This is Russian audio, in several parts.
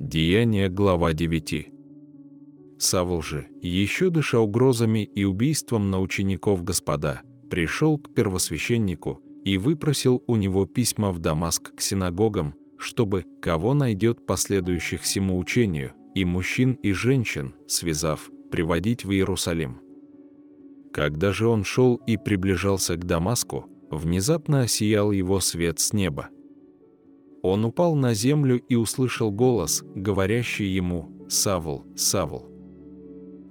Деяние, глава 9. Савл же, еще дыша угрозами и убийством на учеников Господа, пришел к первосвященнику и выпросил у него письма в Дамаск к синагогам, чтобы, кого найдет последующих всему учению, и мужчин, и женщин, связав, приводить в Иерусалим. Когда же он шел и приближался к Дамаску, внезапно осиял его свет с неба. Он упал на землю и услышал голос, говорящий ему «Савл, Савл,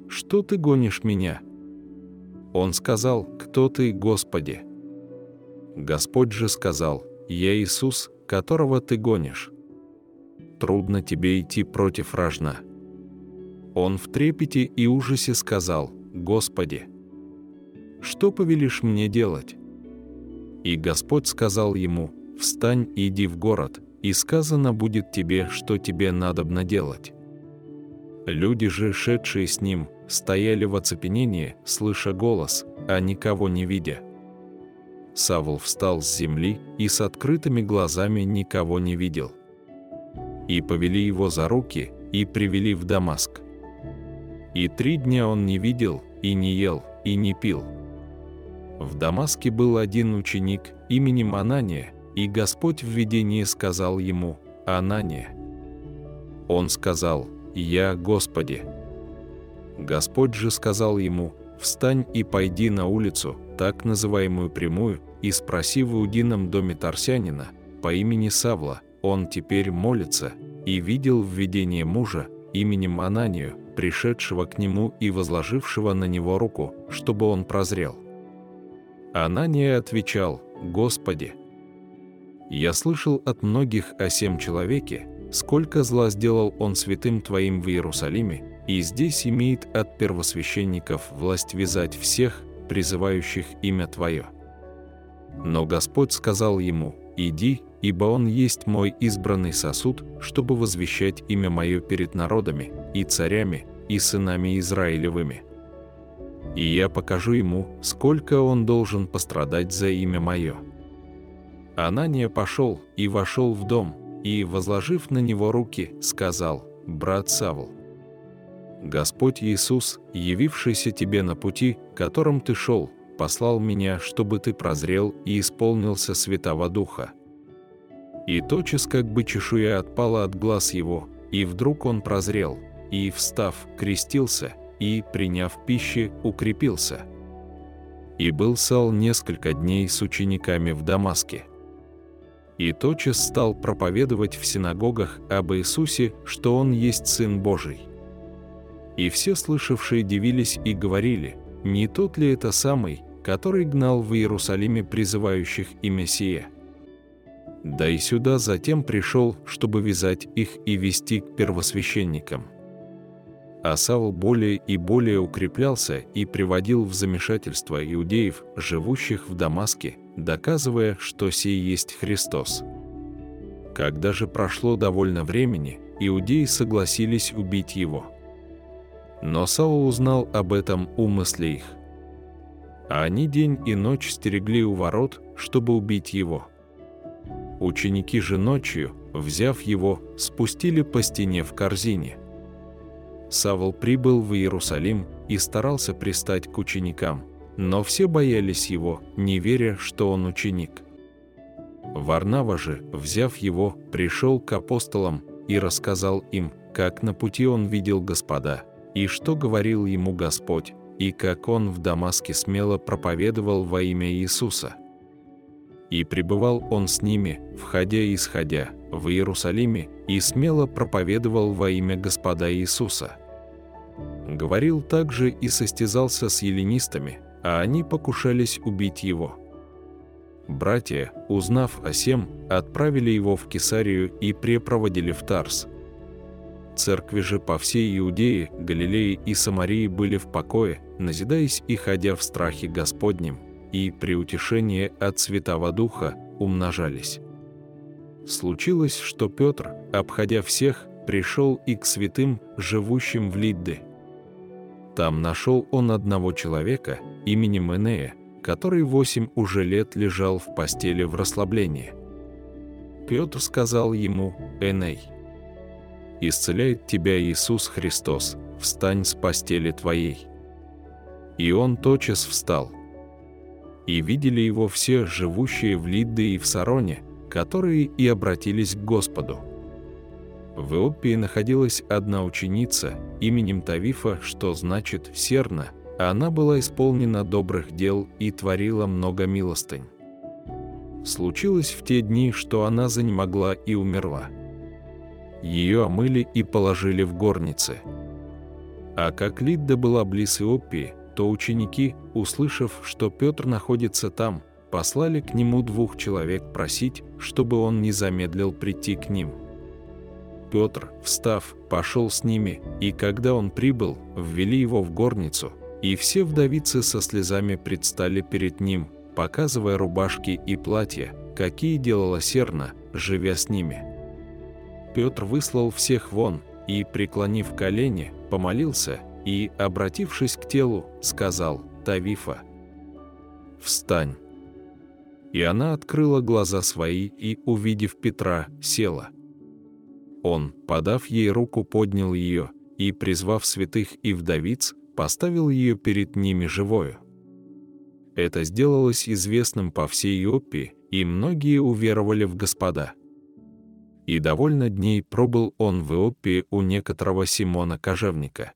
что ты гонишь меня?» Он сказал «Кто ты, Господи?» Господь же сказал «Я Иисус, которого ты гонишь. Трудно тебе идти против рожна». Он в трепете и ужасе сказал «Господи, что повелишь мне делать?» И Господь сказал ему «Встань и иди в город, и сказано будет тебе, что тебе надобно делать». Люди же, шедшие с ним, стояли в оцепенении, слыша голос, а никого не видя. Савл встал с земли и с открытыми глазами никого не видел. И повели его за руки и привели в Дамаск. И три дня он не видел, и не ел, и не пил. В Дамаске был один ученик именем Анания, и Господь в видении сказал ему «Анания». Он сказал «Я, Господи». Господь же сказал ему «Встань и пойди на улицу, так называемую прямую, и спроси в Иудином доме Тарсянина по имени Савла, он теперь молится, и видел в видении мужа именем Ананию, пришедшего к нему и возложившего на него руку, чтобы он прозрел. Анания отвечал, «Господи, я слышал от многих о сем человеке, сколько зла сделал он святым Твоим в Иерусалиме, и здесь имеет от первосвященников власть вязать всех, призывающих имя Твое». Но Господь сказал ему, «Иди, ибо он есть мой избранный сосуд, чтобы возвещать имя мое перед народами, и царями, и сынами Израилевыми» и я покажу ему, сколько он должен пострадать за имя мое». Анания пошел и вошел в дом, и, возложив на него руки, сказал, «Брат Савл, Господь Иисус, явившийся тебе на пути, которым ты шел, послал меня, чтобы ты прозрел и исполнился Святого Духа». И тотчас как бы чешуя отпала от глаз его, и вдруг он прозрел, и, встав, крестился, и, приняв пищи, укрепился. И был Сал несколько дней с учениками в Дамаске. И тотчас стал проповедовать в синагогах об Иисусе, что Он есть Сын Божий. И все слышавшие дивились и говорили, не тот ли это самый, который гнал в Иерусалиме призывающих имя сие? Да и сюда затем пришел, чтобы вязать их и вести к первосвященникам а Савл более и более укреплялся и приводил в замешательство иудеев, живущих в Дамаске, доказывая, что сей есть Христос. Когда же прошло довольно времени, иудеи согласились убить его. Но Саул узнал об этом умысле их. А они день и ночь стерегли у ворот, чтобы убить его. Ученики же ночью, взяв его, спустили по стене в корзине – Савл прибыл в Иерусалим и старался пристать к ученикам, но все боялись его, не веря, что он ученик. Варнава же, взяв его, пришел к апостолам и рассказал им, как на пути он видел Господа, и что говорил ему Господь, и как он в Дамаске смело проповедовал во имя Иисуса. И пребывал он с ними, входя и исходя, в Иерусалиме, и смело проповедовал во имя Господа Иисуса. Говорил также и состязался с еленистами, а они покушались убить его. Братья, узнав о сем, отправили его в Кесарию и препроводили в Тарс. Церкви же по всей Иудее, Галилее и Самарии были в покое, назидаясь и ходя в страхе Господнем, и при утешении от Святого Духа умножались. Случилось, что Петр, обходя всех, пришел и к святым, живущим в Лидде. Там нашел он одного человека именем Энея, который восемь уже лет лежал в постели в расслаблении. Петр сказал ему «Эней, исцеляет тебя Иисус Христос, встань с постели твоей». И он тотчас встал. И видели его все, живущие в Лидде и в Сароне, которые и обратились к Господу. В Иопии находилась одна ученица именем Тавифа, что значит «серна», а она была исполнена добрых дел и творила много милостынь. Случилось в те дни, что она занемогла и умерла. Ее омыли и положили в горнице. А как Лидда была близ Иопии, то ученики, услышав, что Петр находится там, послали к нему двух человек просить, чтобы он не замедлил прийти к ним. Петр, встав, пошел с ними, и когда он прибыл, ввели его в горницу, и все вдовицы со слезами предстали перед ним, показывая рубашки и платья, какие делала Серна, живя с ними. Петр выслал всех вон и, преклонив колени, помолился и, обратившись к телу, сказал «Тавифа, встань». И она открыла глаза свои и, увидев Петра, села. Он, подав ей руку, поднял ее и, призвав святых и вдовиц, поставил ее перед ними живою. Это сделалось известным по всей Иопии, и многие уверовали в Господа. И довольно дней пробыл он в Иопии у некоторого Симона Кожевника,